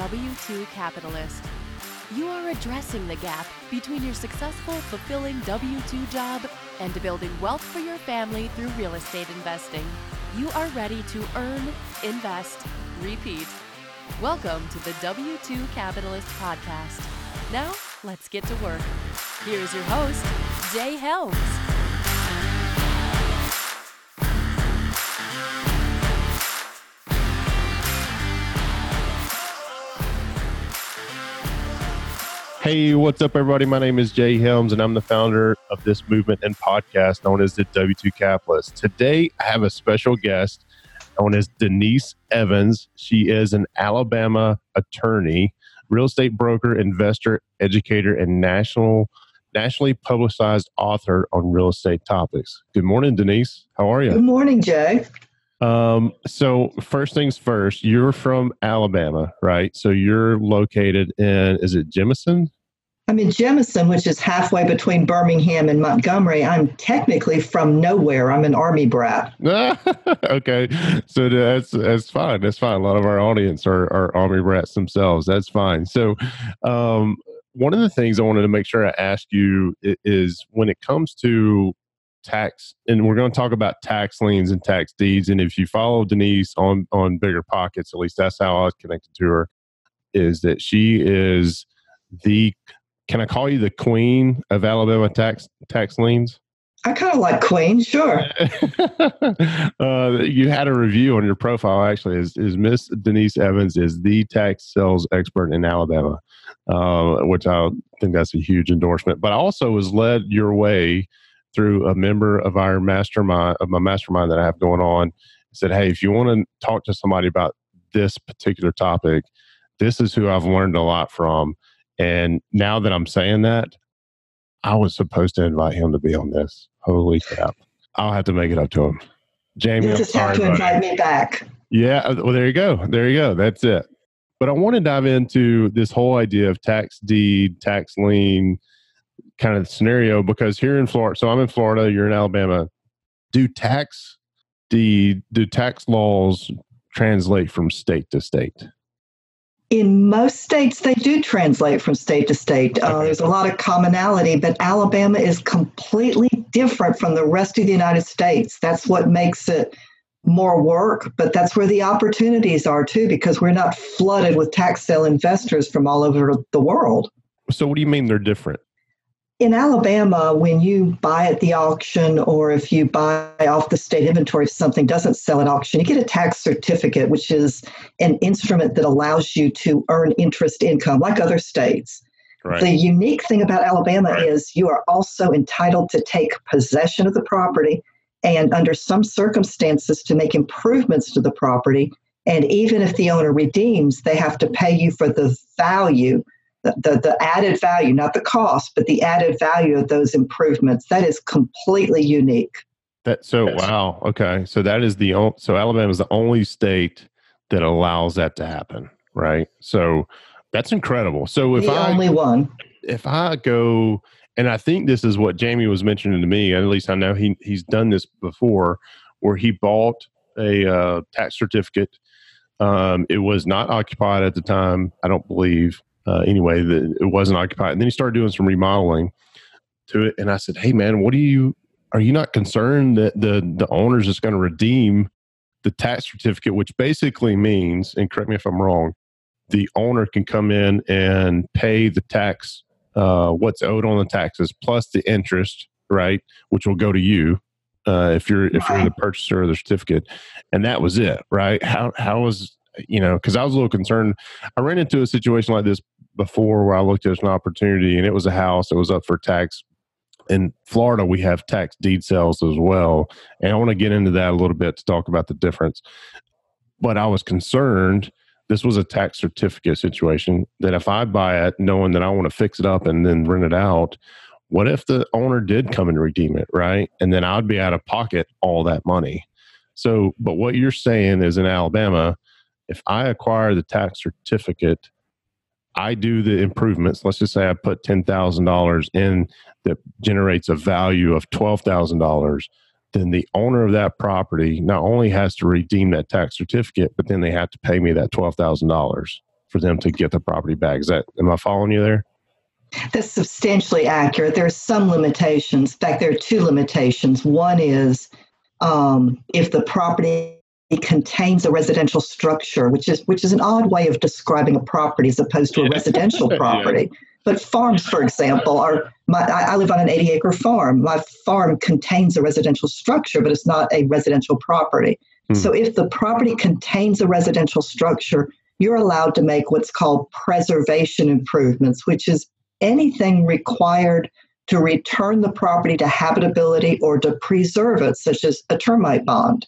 are a W 2 capitalist. You are addressing the gap between your successful, fulfilling W 2 job and building wealth for your family through real estate investing. You are ready to earn, invest, repeat. Welcome to the W 2 Capitalist Podcast. Now, let's get to work. Here's your host, Jay Helms. Hey, what's up, everybody? My name is Jay Helms, and I'm the founder of this movement and podcast known as the W2 Capitalist. Today, I have a special guest known as Denise Evans. She is an Alabama attorney, real estate broker, investor, educator, and national nationally publicized author on real estate topics. Good morning, Denise. How are you? Good morning, Jay. Um, so first things first, you're from Alabama, right? So you're located in is it Jemison? I'm in Jemison, which is halfway between Birmingham and Montgomery. I'm technically from nowhere. I'm an army brat. okay, so that's that's fine. That's fine. A lot of our audience are, are army brats themselves. That's fine. So, um, one of the things I wanted to make sure I ask you is when it comes to tax, and we're going to talk about tax liens and tax deeds. And if you follow Denise on on Bigger Pockets, at least that's how I was connected to her, is that she is the can I call you the queen of Alabama tax tax liens? I kind of like Queen, sure. uh, you had a review on your profile actually. Is is Miss Denise Evans is the tax sales expert in Alabama, uh, which I think that's a huge endorsement. But I also was led your way through a member of our mastermind of my mastermind that I have going on. Said, hey, if you want to talk to somebody about this particular topic, this is who I've learned a lot from and now that I'm saying that, I was supposed to invite him to be on this. Holy crap. I'll have to make it up to him. Jamie, you just have to invite me back. Yeah. Uh, well, there you go. There you go. That's it. But I want to dive into this whole idea of tax deed, tax lien kind of scenario because here in Florida, so I'm in Florida, you're in Alabama. Do tax deed, do tax laws translate from state to state? in most states, they do translate from state to state. Uh, there's a lot of commonality, but Alabama is completely different from the rest of the United States. That's what makes it more work, but that's where the opportunities are too, because we're not flooded with tax sale investors from all over the world. So, what do you mean they're different? In Alabama, when you buy at the auction or if you buy off the state inventory, if something doesn't sell at auction, you get a tax certificate, which is an instrument that allows you to earn interest income like other states. Right. The unique thing about Alabama right. is you are also entitled to take possession of the property and, under some circumstances, to make improvements to the property. And even if the owner redeems, they have to pay you for the value the, the, the added value, not the cost, but the added value of those improvements. That is completely unique. That so yes. wow. Okay, so that is the so Alabama is the only state that allows that to happen, right? So that's incredible. So if the I only one, if I go and I think this is what Jamie was mentioning to me. At least I know he he's done this before, where he bought a uh, tax certificate. Um, it was not occupied at the time, I don't believe uh, anyway, that it wasn't occupied. And then he started doing some remodeling to it. And I said, Hey man, what do you, are you not concerned that the, the owner's just going to redeem the tax certificate, which basically means, and correct me if I'm wrong, the owner can come in and pay the tax, uh, what's owed on the taxes plus the interest, right? Which will go to you. Uh, if you're if you're the purchaser of the certificate, and that was it, right? How how was you know, because I was a little concerned. I ran into a situation like this before where I looked at an opportunity and it was a house that was up for tax. In Florida, we have tax deed sales as well. And I want to get into that a little bit to talk about the difference. But I was concerned this was a tax certificate situation that if I buy it knowing that I want to fix it up and then rent it out, what if the owner did come and redeem it, right? And then I'd be out of pocket all that money. So, but what you're saying is in Alabama, if I acquire the tax certificate, I do the improvements. Let's just say I put ten thousand dollars in that generates a value of twelve thousand dollars. Then the owner of that property not only has to redeem that tax certificate, but then they have to pay me that twelve thousand dollars. for them to get the property back. Is that am I following you there? That's substantially accurate. There are some limitations. In fact, there are two limitations. One is um, if the property contains a residential structure, which is which is an odd way of describing a property as opposed to a residential property. yeah. But farms, for example, are my, I live on an 80 acre farm. My farm contains a residential structure, but it's not a residential property. Hmm. So if the property contains a residential structure, you're allowed to make what's called preservation improvements, which is anything required to return the property to habitability or to preserve it, such as a termite bond.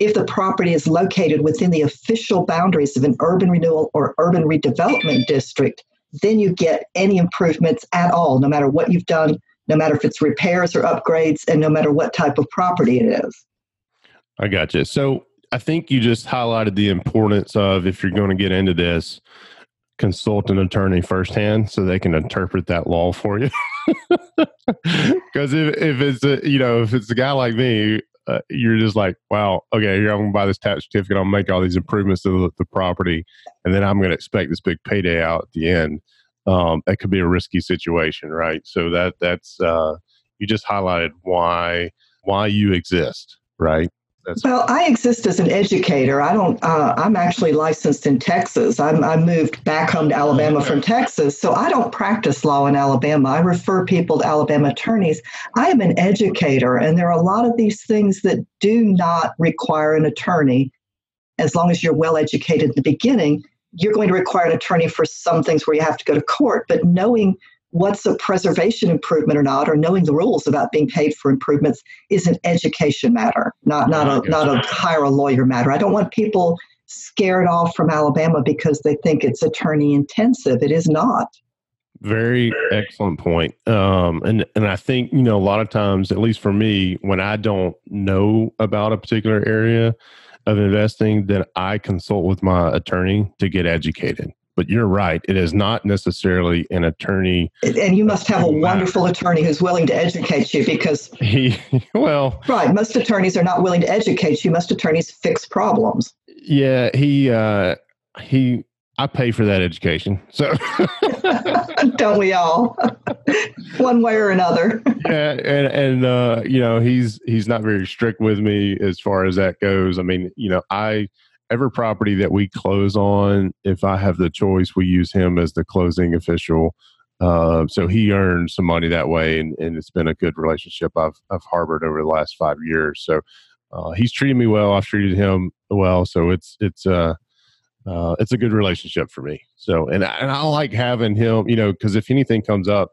If the property is located within the official boundaries of an urban renewal or urban redevelopment district, then you get any improvements at all, no matter what you've done, no matter if it's repairs or upgrades, and no matter what type of property it is. I got you. So I think you just highlighted the importance of if you're going to get into this, consult an attorney firsthand so they can interpret that law for you. Because if, if it's a, you know if it's a guy like me, uh, you're just like, wow, okay, here I'm going to buy this tax certificate. I'll make all these improvements to the, the property, and then I'm going to expect this big payday out at the end. Um, that could be a risky situation, right? So that that's uh, you just highlighted why why you exist, right? That's well, I exist as an educator. I don't. Uh, I'm actually licensed in Texas. I'm, I moved back home to Alabama from Texas, so I don't practice law in Alabama. I refer people to Alabama attorneys. I am an educator, and there are a lot of these things that do not require an attorney. As long as you're well educated in the beginning, you're going to require an attorney for some things where you have to go to court. But knowing what's a preservation improvement or not, or knowing the rules about being paid for improvements is an education matter, not not a not a hire a lawyer matter. I don't want people scared off from Alabama because they think it's attorney intensive. It is not. Very excellent point. Um, and and I think you know a lot of times, at least for me, when I don't know about a particular area of investing, then I consult with my attorney to get educated but you're right. It is not necessarily an attorney. And you must have a wonderful attorney who's willing to educate you because he, well, right. Most attorneys are not willing to educate you. Most attorneys fix problems. Yeah. He, uh, he, I pay for that education. So don't we all? One way or another. yeah, and and uh, you know, he's he's not very strict with me as far as that goes. I mean, you know, I every property that we close on, if I have the choice, we use him as the closing official. Uh, so he earned some money that way, and, and it's been a good relationship I've I've harbored over the last five years. So uh, he's treated me well. I've treated him well. So it's it's uh, uh it's a good relationship for me. So and I, and I like having him, you know, because if anything comes up,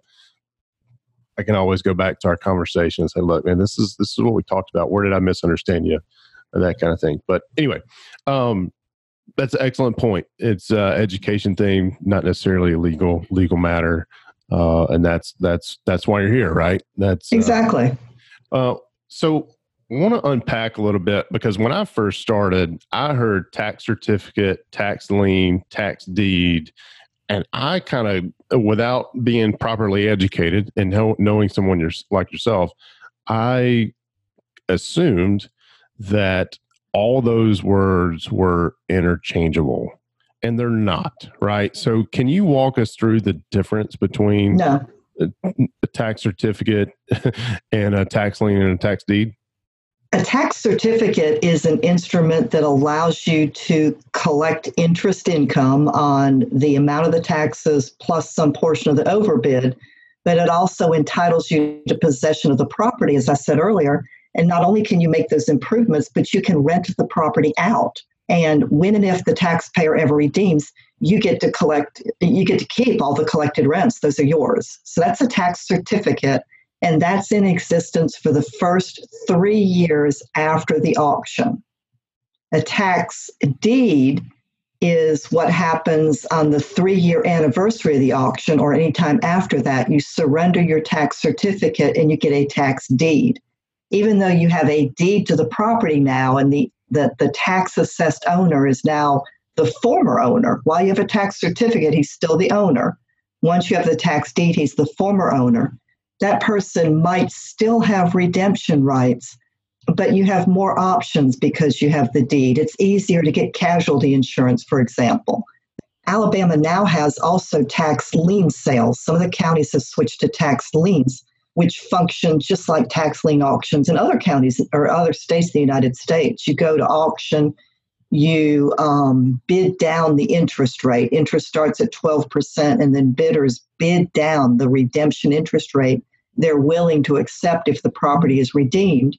I can always go back to our conversation and say, "Look, man, this is this is what we talked about. Where did I misunderstand you?" That kind of thing. But anyway, um, that's an excellent point. It's uh, education thing, not necessarily a legal legal matter, uh, and that's that's that's why you're here, right? That's uh, exactly. Uh, so I want to unpack a little bit because when I first started, I heard tax certificate, tax lien, tax deed, and I kind of, without being properly educated and knowing someone like yourself, I assumed that all those words were interchangeable and they're not right so can you walk us through the difference between no. a, a tax certificate and a tax lien and a tax deed a tax certificate is an instrument that allows you to collect interest income on the amount of the taxes plus some portion of the overbid, but it also entitles you to possession of the property, as I said earlier, and not only can you make those improvements, but you can rent the property out. And when and if the taxpayer ever redeems, you get to collect, you get to keep all the collected rents. Those are yours. So that's a tax certificate. And that's in existence for the first three years after the auction. A tax deed is what happens on the three year anniversary of the auction or anytime after that. You surrender your tax certificate and you get a tax deed even though you have a deed to the property now and the, the, the tax assessed owner is now the former owner. While you have a tax certificate, he's still the owner. Once you have the tax deed, he's the former owner. That person might still have redemption rights, but you have more options because you have the deed. It's easier to get casualty insurance, for example. Alabama now has also tax lien sales. Some of the counties have switched to tax liens, which function just like tax lien auctions in other counties or other states in the United States. You go to auction, you um, bid down the interest rate. Interest starts at 12%, and then bidders bid down the redemption interest rate they're willing to accept if the property is redeemed.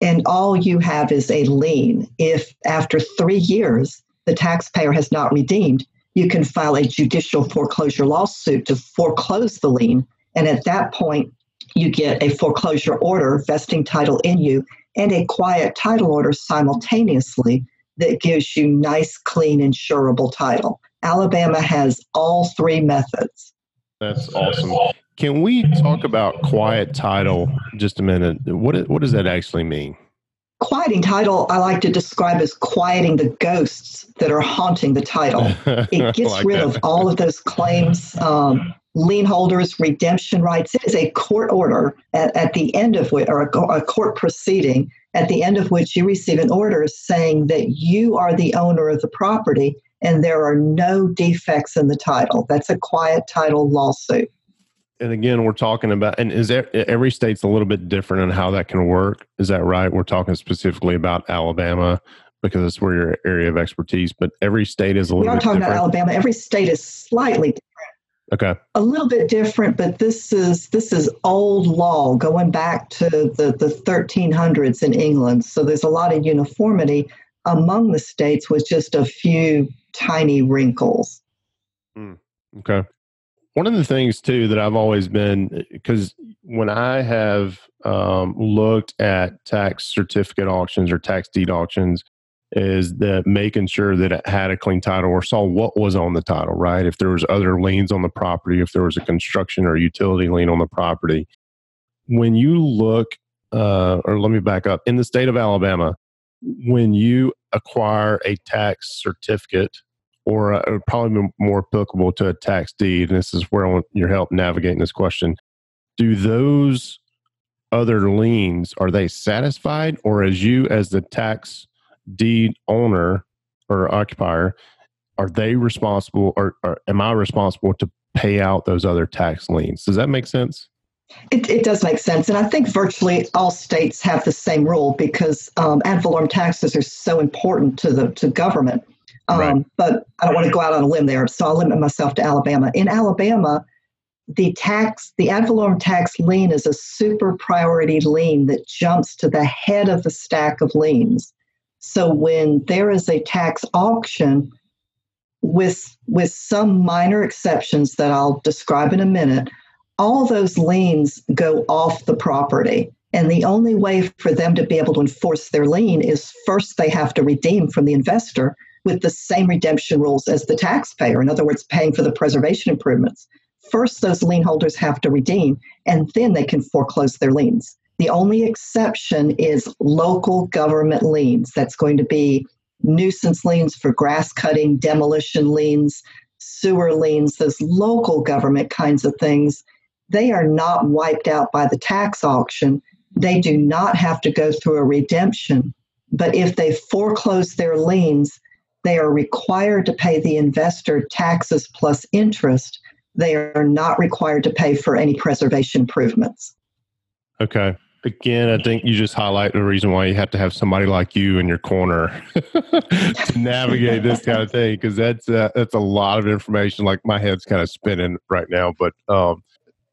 And all you have is a lien. If after three years the taxpayer has not redeemed, you can file a judicial foreclosure lawsuit to foreclose the lien. And at that point, you get a foreclosure order vesting title in you and a quiet title order simultaneously that gives you nice, clean, insurable title. Alabama has all three methods. That's awesome. Can we talk about quiet title just a minute? What what does that actually mean? Quieting title, I like to describe as quieting the ghosts that are haunting the title. It gets like rid that. of all of those claims, um, lien holders, redemption rights. It is a court order at, at the end of which, or a, a court proceeding at the end of which you receive an order saying that you are the owner of the property and there are no defects in the title. That's a quiet title lawsuit and again, we're talking about, and is there, every state's a little bit different in how that can work. Is that right? We're talking specifically about Alabama because it's where your area of expertise, but every state is a little. We're not talking different. about Alabama. Every state is slightly different. Okay. A little bit different, but this is this is old law going back to the the 1300s in England. So there's a lot of uniformity among the states with just a few tiny wrinkles. Mm, okay. One of the things too that I've always been because when I have um, looked at tax certificate auctions or tax deed auctions, is that making sure that it had a clean title or saw what was on the title, right? If there was other liens on the property, if there was a construction or utility lien on the property. When you look, uh, or let me back up, in the state of Alabama, when you acquire a tax certificate or uh, probably more applicable to a tax deed, and this is where I want your help navigating this question. Do those other liens are they satisfied, or as you as the tax deed owner or occupier, are they responsible, or, or am I responsible to pay out those other tax liens? Does that make sense? It, it, does make sense. And I think virtually all states have the same rule because um, ad valorem taxes are so important to the to government. Um, right. But I don't want to go out on a limb there, so I'll limit myself to Alabama. In Alabama, the tax, the ad valorem tax lien is a super priority lien that jumps to the head of the stack of liens. So when there is a tax auction, with with some minor exceptions that I'll describe in a minute, all those liens go off the property. And the only way for them to be able to enforce their lien is first they have to redeem from the investor, with the same redemption rules as the taxpayer. In other words, paying for the preservation improvements. First, those lien holders have to redeem, and then they can foreclose their liens. The only exception is local government liens. That's going to be nuisance liens for grass cutting, demolition liens, sewer liens, those local government kinds of things. They are not wiped out by the tax auction. They do not have to go through a redemption. But if they foreclose their liens, they are required to pay the investor taxes plus interest. They are not required to pay for any preservation improvements. Okay. Again, I think you just highlight the reason why you have to have somebody like you in your corner to navigate this kind of thing because that's uh, that's a lot of information. Like my head's kind of spinning right now, but um,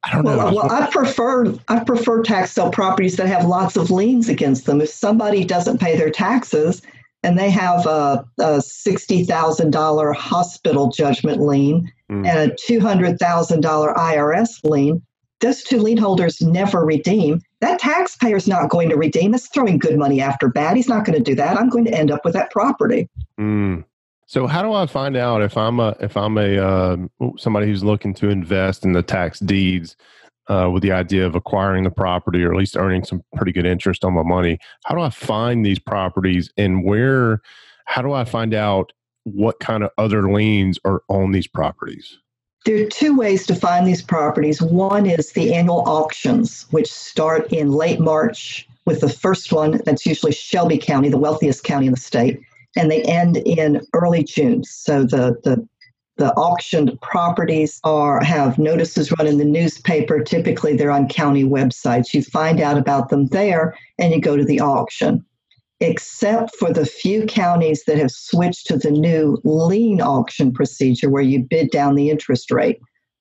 I don't well, know. Well, I prefer I prefer tax sale properties that have lots of liens against them. If somebody doesn't pay their taxes, and they have a, a $60,000 hospital judgment lien mm. and a $200,000 IRS lien. Those two lien holders never redeem. That taxpayer's not going to redeem. It's throwing good money after bad. He's not going to do that. I'm going to end up with that property. Mm. So how do I find out if I'm a if I'm a uh, somebody who's looking to invest in the tax deeds? uh, with the idea of acquiring the property or at least earning some pretty good interest on my money. How do I find these properties and where, how do I find out what kind of other liens are on these properties? There are two ways to find these properties. One is the annual auctions, which start in late March with the first one, that's usually Shelby County, the wealthiest county in the state, and they end in early June. So the, the the auctioned properties are have notices run in the newspaper. Typically, they're on county websites. You find out about them there, and you go to the auction. Except for the few counties that have switched to the new lien auction procedure, where you bid down the interest rate.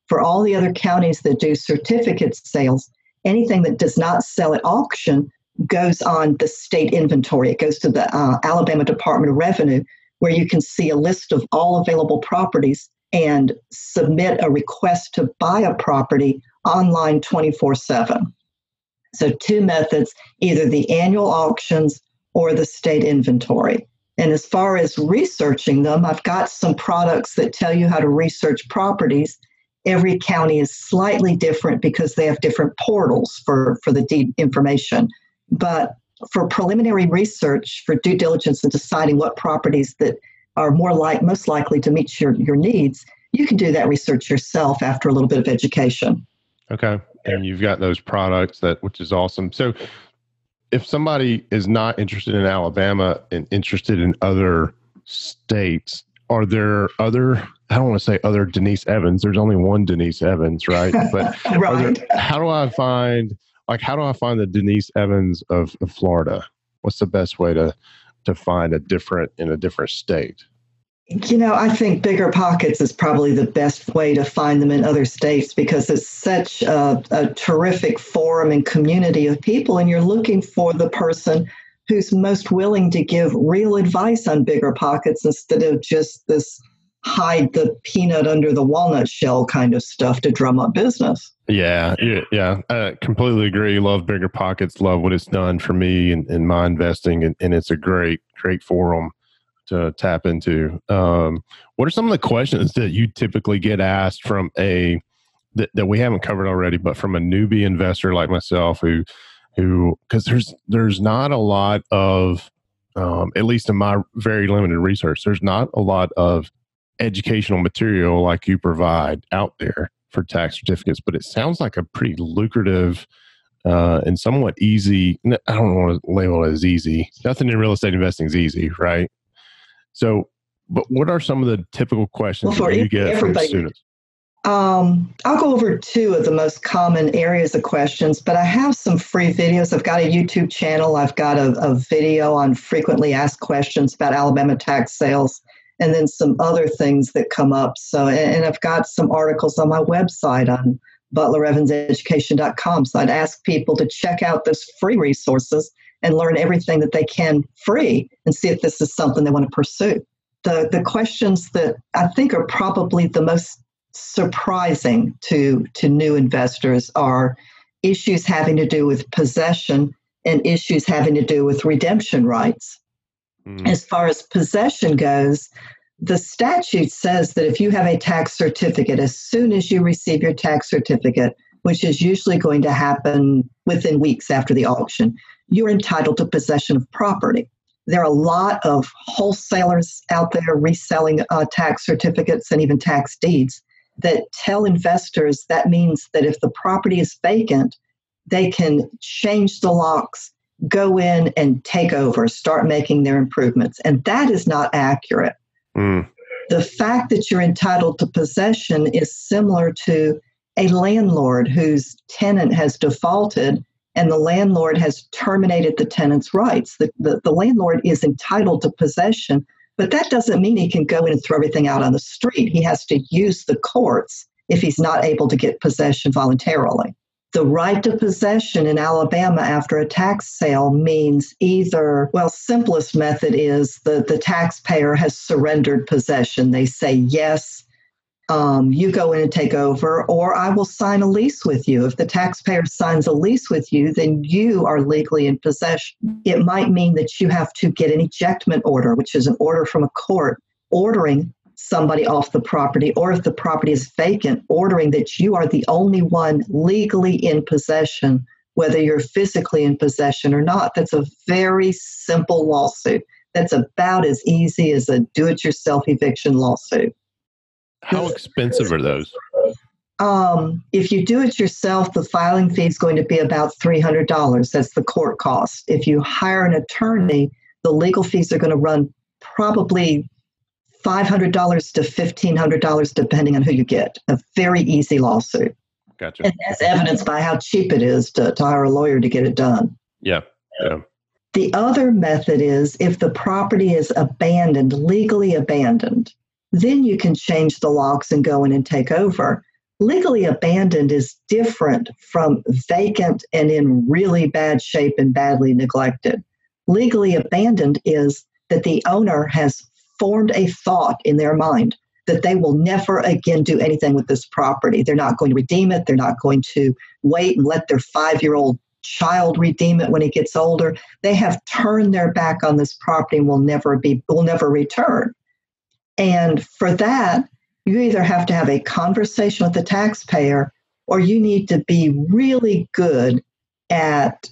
For all the other counties that do certificate sales, anything that does not sell at auction goes on the state inventory. It goes to the uh, Alabama Department of Revenue, where you can see a list of all available properties and submit a request to buy a property online 24 7. So, two methods either the annual auctions or the state inventory. And as far as researching them, I've got some products that tell you how to research properties. Every county is slightly different because they have different portals for, for the deed information. But for preliminary research, for due diligence and deciding what properties that are more like most likely to meet your, your needs, you can do that research yourself after a little bit of education. Okay. And you've got those products that which is awesome. So if somebody is not interested in Alabama and interested in other states, are there other I don't want to say other Denise Evans. There's only one Denise Evans, right? But right. There, how do I find like how do I find the Denise Evans of, of Florida? What's the best way to to find a different in a different state? You know, I think Bigger Pockets is probably the best way to find them in other states because it's such a, a, terrific forum and community of people, and you're looking for the person who's most willing to give real advice on Bigger Pockets instead of just this hide the peanut under the walnut shell kind of stuff to drum up business. Yeah, yeah. I completely agree. Love bigger pockets. Love what it's done for me and, and my investing, and, and it's a great, great forum to tap into. Um, what are some of the questions that you typically get asked from a that, that we haven't covered already, but from a newbie investor like myself who who because there's there's not a lot of um, at least in my very limited research, there's not a lot of educational material like you provide out there for tax certificates, but it sounds like a pretty lucrative uh, and somewhat easy. I don't want to label it as easy. Nothing in real estate investing is easy, right? So, but what are some of the typical questions well, you get from students? Um, I'll go over two of the most common areas of questions, but I have some free videos. I've got a YouTube channel. I've got a, a video on frequently asked questions about Alabama tax sales and then some other things that come up. So, and I've got some articles on my website on butlerevanseducation.com. So I'd ask people to check out those free resources and learn everything that they can free and see if this is something they want to pursue. The, the questions that I think are probably the most surprising to, to new investors are issues having to do with possession and issues having to do with redemption rights. Mm. As far as possession goes, the statute says that if you have a tax certificate, as soon as you receive your tax certificate, which is usually going to happen within weeks after the auction, you're entitled to possession of property. There are a lot of wholesalers out there reselling uh, tax certificates and even tax deeds that tell investors that means that if the property is vacant, they can change the locks, go in and take over, start making their improvements. And that is not accurate. Mm. The fact that you're entitled to possession is similar to a landlord whose tenant has defaulted and the landlord has terminated the tenant's rights. The, the, the, landlord is entitled to possession, but that doesn't mean he can go in and throw everything out on the street. He has to use the courts if he's not able to get possession voluntarily the right to possession in Alabama after a tax sale means either, well, simplest method is the, the taxpayer has surrendered possession. They say, yes, um, you go in and take over, or I will sign a lease with you. If the taxpayer signs a lease with you, then you are legally in possession. It might mean that you have to get an ejectment order, which is an order from a court ordering somebody off the property, or if the property is vacant, ordering that you are the only one legally in possession, whether you're physically in possession or not. That's a very simple lawsuit. That's about as easy as a do it yourself eviction lawsuit. How expensive are those? Um, if you do it yourself, the filing fee is going to be about $300. That's the court cost. If you hire an attorney, the legal fees are going to run probably $500 to $1,500, depending on who you get. A very easy lawsuit. Gotcha. And that's evidenced by how cheap it is to, to hire a lawyer to get it done. Yeah. Yeah. The other method is if the property is abandoned, legally abandoned, then you can change the locks and go in and take over. Legally abandoned is different from vacant and in really bad shape and badly neglected. Legally abandoned is that the owner has formed a thought in their mind that they will never again do anything with this property. They're not going to redeem it. They're not going to wait and let their five year old child redeem it when it gets older. They have turned their back on this property and will never be will never return. And for that, you either have to have a conversation with the taxpayer or you need to be really good at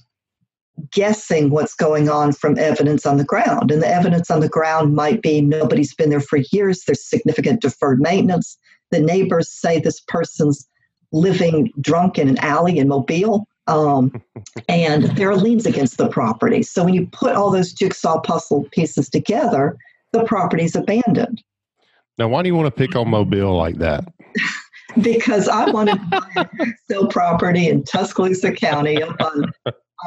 guessing what's going on from evidence on the ground. And the evidence on the ground might be nobody's been there for years, there's significant deferred maintenance. The neighbors say this person's living drunk in an alley in Mobile. Um, and there are liens against the property. So when you put all those jigsaw puzzle pieces together, the property's abandoned. Now, why do you want to pick on Mobile like that? because I wanted to sell property in Tuscaloosa County up on,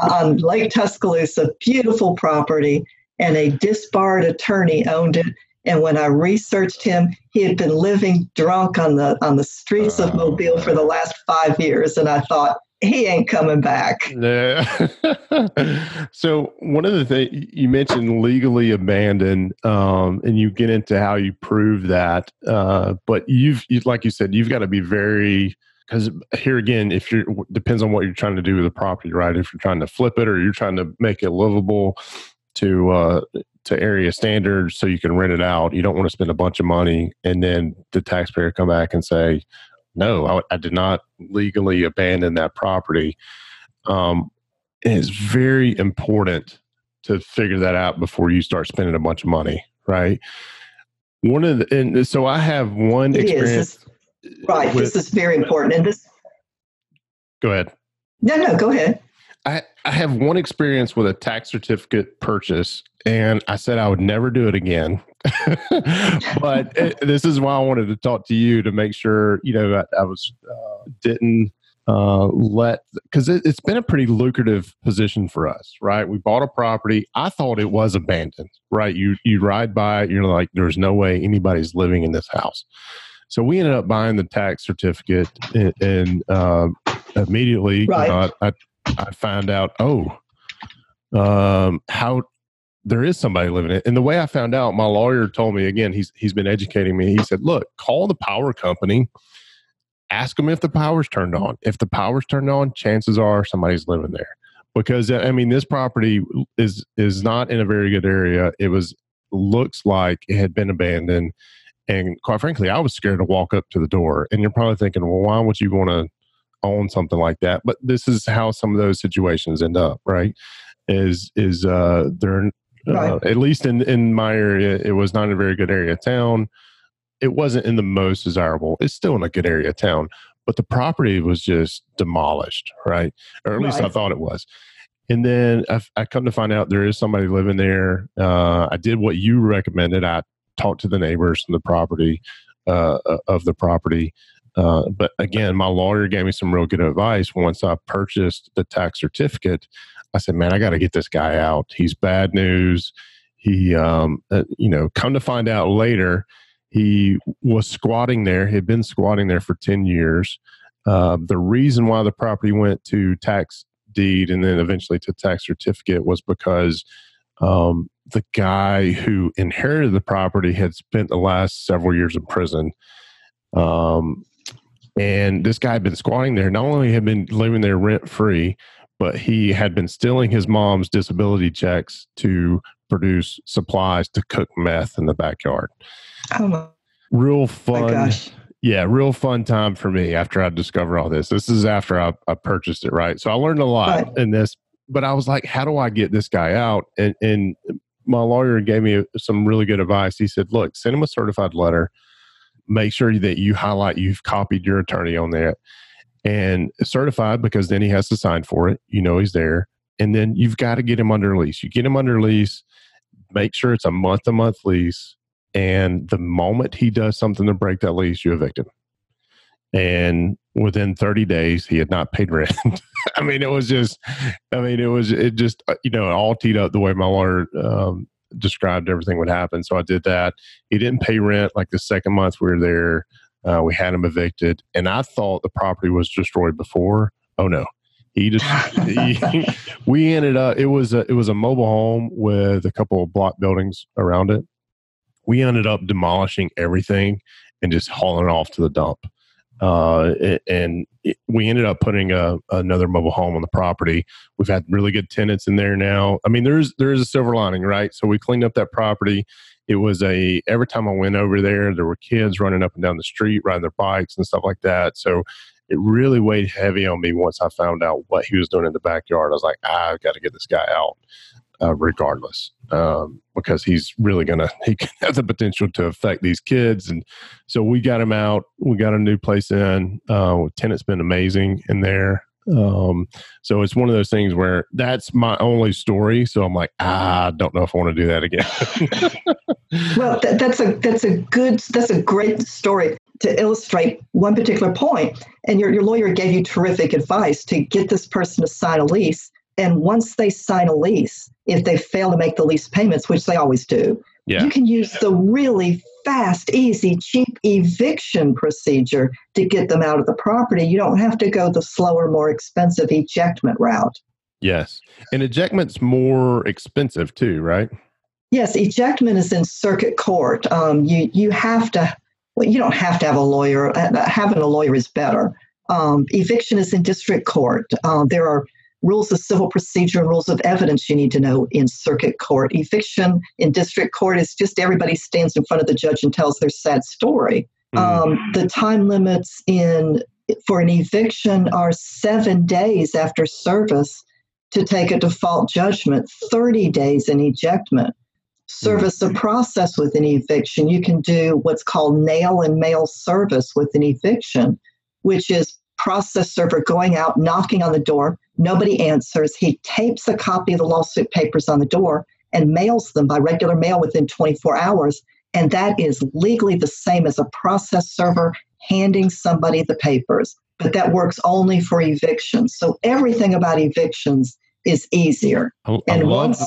on Lake Tuscaloosa, beautiful property, and a disbarred attorney owned it. And when I researched him, he had been living drunk on the on the streets of ah. Mobile for the last five years. And I thought, he ain't coming back. Yeah. so one of the things you mentioned legally abandoned, um, and you get into how you prove that. Uh, but you've, you, like you said, you've got to be very because here again, if you're depends on what you're trying to do with the property, right? If you're trying to flip it or you're trying to make it livable to uh, to area standards so you can rent it out, you don't want to spend a bunch of money and then the taxpayer come back and say, no, I, I did not legally abandon that property. Um, it's very important to figure that out before you start spending a bunch of money, right? One of the, and so I have one It experience. This- right. with- this is very important. And this, go ahead. no, no, go ahead. I, I have one experience with a tax certificate purchase, and I said I would never do it again. but it, this is why I wanted to talk to you to make sure you know I, I was uh, didn't uh, let because it, it's been a pretty lucrative position for us, right? We bought a property. I thought it was abandoned, right? You you ride by it, you're like, there's no way anybody's living in this house. So we ended up buying the tax certificate, and, and uh, immediately, you Right. know, I, I I found out, oh, um, how there is somebody living in it. And the way I found out, my lawyer told me again, he's he's been educating me. He said, look, call the power company, ask them if the power's turned on. If the power's turned on, chances are somebody's living there. Because I mean, this property is is not in a very good area. It was looks like it had been abandoned. And quite frankly, I was scared to walk up to the door. And you're probably thinking, well, why would you want to own something like that? But this is how some of those situations end up, right? Is is uh they're uh, at least in in my area, it was not a very good area of town. It wasn't in the most desirable. It's still in a good area of town, but the property was just demolished, right? Or at least I thought it was. And then I, I come to find out there is somebody living there. Uh, I did what you recommended. I talked to the neighbors from the property uh, of the property. Uh, but again, my lawyer gave me some real good advice. Once I purchased the tax certificate, I said, "Man, I got to get this guy out. He's bad news." He, um, uh, you know, come to find out later, he was squatting there. He had been squatting there for ten years. Uh, the reason why the property went to tax deed and then eventually to tax certificate was because um, the guy who inherited the property had spent the last several years in prison. Um, and this guy had been squatting there. Not only had been living there rent free, but he had been stealing his mom's disability checks to produce supplies to cook meth in the backyard. Oh Real fun. Yeah, real fun time for me after I discovered all this. This is after I, I purchased it, right? So I learned a lot Right. in this, but I was like, how do I get this guy out? And, and my lawyer gave me some really good advice. He said, look, send him a certified letter. Make sure that you highlight you've copied your attorney on that and certified because then he has to sign for it. You know he's there. And then you've got to get him under lease. You get him under lease, make sure it's a month to month lease And the moment he does something to break that lease, you evict him. And within 30 days, he had not paid rent. I mean, it was just, I mean, it was, it just, uh, you know, all teed up the way my lawyer um, described everything would happen. So I did that. He didn't pay rent like the second month we were there. Uh, we had him evicted, and I thought the property was destroyed before. Oh no, he just he, we ended up. It was a it was a mobile home with a couple of block buildings around it. We ended up demolishing everything and just hauling it off to the dump. Uh, and we ended up putting a, another mobile home on the property. We've had really good tenants in there now. I mean, there's there is a silver lining, right? So we cleaned up that property. It was a every time I went over there, there were kids running up and down the street, riding their bikes and stuff like that. So it really weighed heavy on me once I found out what he was doing in the backyard. I was like, I've got to get this guy out uh, regardless, um, because he's really gonna he has the potential to affect these kids. And so we got him out. We got a new place in. Uh, tenant's been amazing in there. Um, so it's one of those things where that's my only story. So I'm like, ah, I don't know if I want to do that again. well, that, that's a that's a good that's a great story to illustrate one particular point. And your, your lawyer gave you terrific advice to get this person to sign a lease. And once they sign a lease, if they fail to make the lease payments, which they always do, yeah. you can use the really fast, easy, cheap eviction procedure to get them out of the property. You don't have to go the slower, more expensive ejectment route. Yes. And ejectment's more expensive too, right? Yes, ejectment is in circuit court. Um, you you have to. Well, you don't have to have a lawyer. Uh, having a lawyer is better. Um, eviction is in district court. Uh, there are rules of civil procedure and rules of evidence you need to know in circuit court. Eviction in district court is just everybody stands in front of the judge and tells their sad story. Mm. Um, the time limits in for an eviction are seven days after service to take a default judgment, 30 days in ejectment. Service mm. a process with an eviction. You can do what's called nail and mail service with an eviction, which is process server going out, knocking on the door. Nobody answers. He tapes a copy of the lawsuit papers on the door and mails them by regular mail within 24 hours. And that is legally the same as a process server handing somebody the papers. But that works only for evictions. So everything about evictions is easier. I, I and once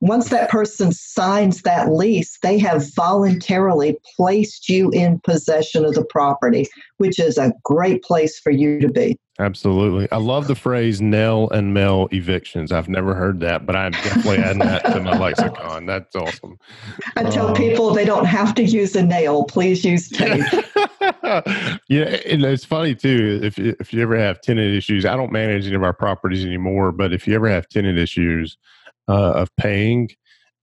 once that person signs that lease, they have voluntarily placed you in possession of the property, which is a great place for you to be. Absolutely. I love the phrase nail and mail evictions. I've never heard that, but I'm definitely adding that to my lexicon. That's awesome. I tell um, people they don't have to use a nail. Please use tape. yeah, and it's funny too. If you, if you ever have tenant issues, I don't manage any of our properties anymore, but if you ever have tenant issues uh, of paying,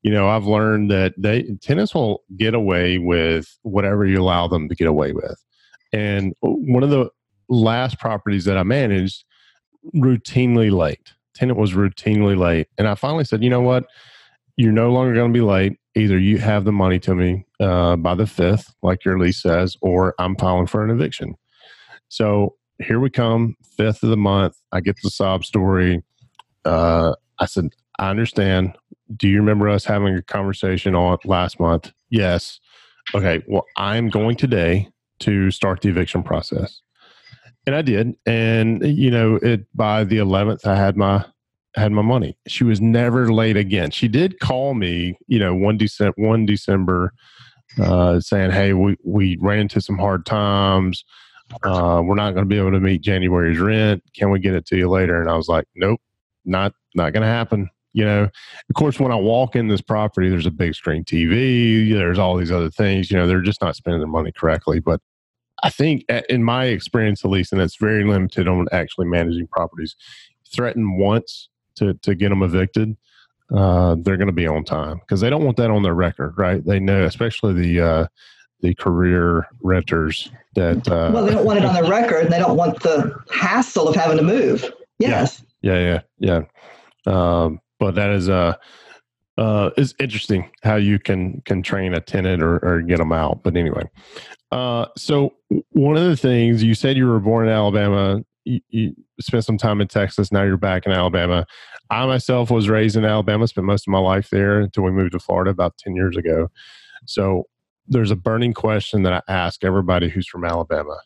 you know, I've learned that they tenants will get away with whatever you allow them to get away with. And one of the last properties that I managed routinely late. Tenant was routinely late. And I finally said, you know what? You're no longer going to be late. Either you have the money to me uh, by the 5th, like your lease says, or I'm filing for an eviction. So here we come, 5th of the month. I get the sob story. Uh, I said, I understand. Do you remember us having a conversation on last month? Yes. Okay. Well, I'm going today to start the eviction process and I did. And you know, it by the eleventh, I had my had my money. She was never late again. She did call me, you know, one December, one December, uh, saying, "Hey, we we ran into some hard times. Uh, we're not going to be able to meet January's rent. Can we get it to you later?" And I was like, "Nope, not not going to happen." You know, of course, when I walk in this property, there's a big screen TV. There's all these other things. You know, they're just not spending their money correctly. But I think, in my experience at least, and it's very limited on actually managing properties, threaten once to, to get them evicted, uh, they're going to be on time because they don't want that on their record, right? They know, especially the uh, the career renters that. Uh, well, they don't want it on their record, and they don't want the hassle of having to move. Yes. Yeah, yeah, yeah. yeah. Um, but that is uh, uh, it's interesting how you can can train a tenant or, or get them out. But anyway, uh, so one of the things you said you were born in Alabama, you, you, spent some time in Texas. Now you're back in Alabama. I myself was raised in Alabama, spent most of my life there until we moved to Florida about ten years ago. So there's a burning question that I ask everybody who's from Alabama.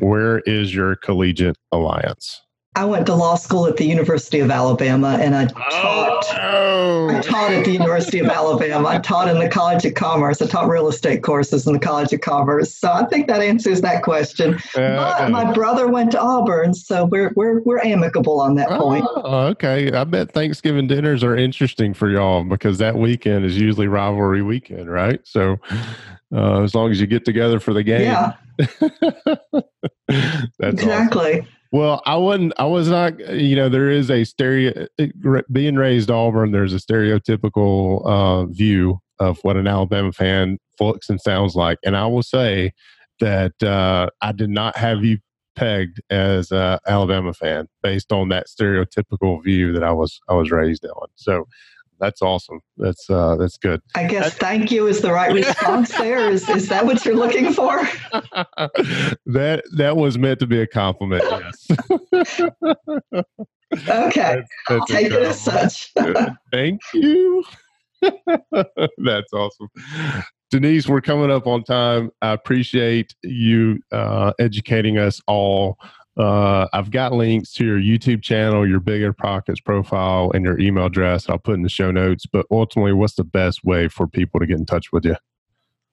Where is your collegiate alliance? I went to law school at the University of Alabama and I taught Oh, I taught at the University of Alabama. I taught in the College of Commerce. I taught real estate courses in the College of Commerce. So I think that answers that question. But my brother went to Auburn, so we're we're we're amicable on that point. Oh, okay. I bet Thanksgiving dinners are interesting for y'all because that weekend is usually rivalry weekend, right? So uh, as long as you get together for the game, Yeah, that's awesome. Well, I wasn't. I was not. You know, there is a stereo. Being raised Auburn, there's a stereotypical uh, view of what an Alabama fan looks and sounds like, and I will say that uh, I did not have you pegged as an Alabama fan based on that stereotypical view that I was I was raised on. So that's awesome. That's uh, that's good. I guess thank you is the right response there. Is is that what you're looking for? that that was meant to be a compliment. Yes. Okay. I'll That's take it as such. Thank you. That's awesome. Denise, we're coming up on time. I appreciate you uh, educating us all. Uh, I've got links to your YouTube channel, your BiggerPockets profile, and your email address. I'll put in the show notes. But ultimately, what's the best way for people to get in touch with you?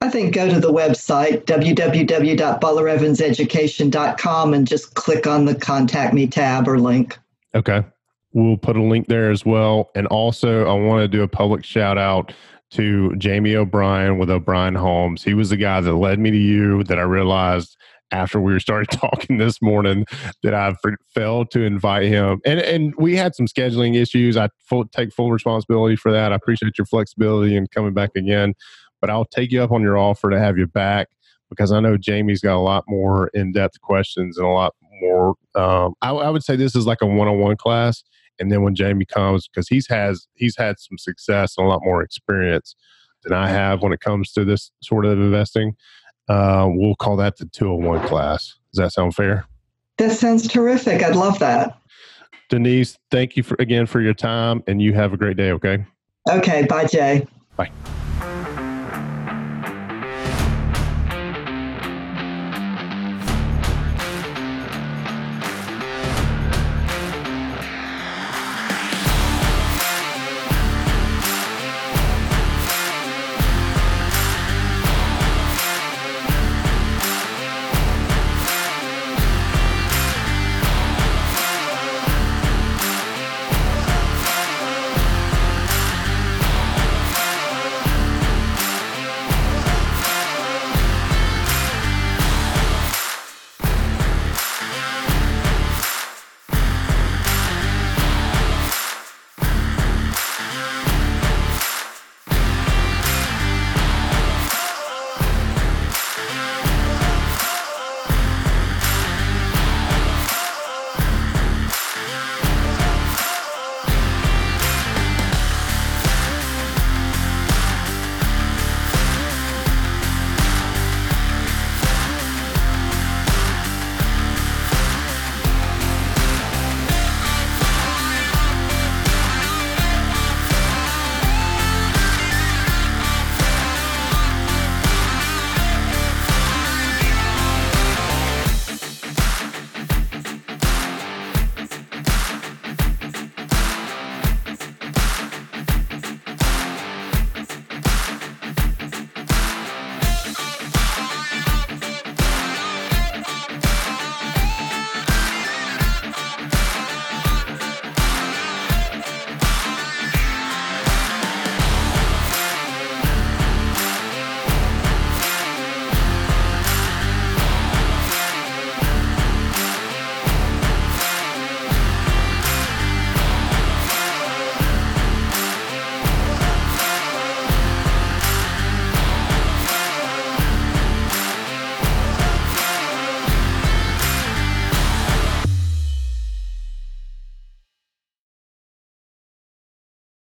I think go to the website www.butlerevanseducation.com and just click on the contact me tab or link. Okay. We'll put a link there as well. And also, I want to do a public shout out to Jamie O'Brien with O'Brien Homes. He was the guy that led me to you that I realized after we started talking this morning that I failed to invite him. And and we had some scheduling issues. I full, take full responsibility for that. I appreciate your flexibility and coming back again. But I'll take you up on your offer to have you back because I know Jamie's got a lot more in depth questions and a lot more. Um, I, I would say this is like a one on one class. And then when Jamie comes, because he's has he's had some success and a lot more experience than I have when it comes to this sort of investing. Uh, we'll call that the 201 class. Does that sound fair? That sounds terrific. I'd love that. Denise, thank you for again for your time and you have a great day, okay? Okay. Bye, Jay. Bye.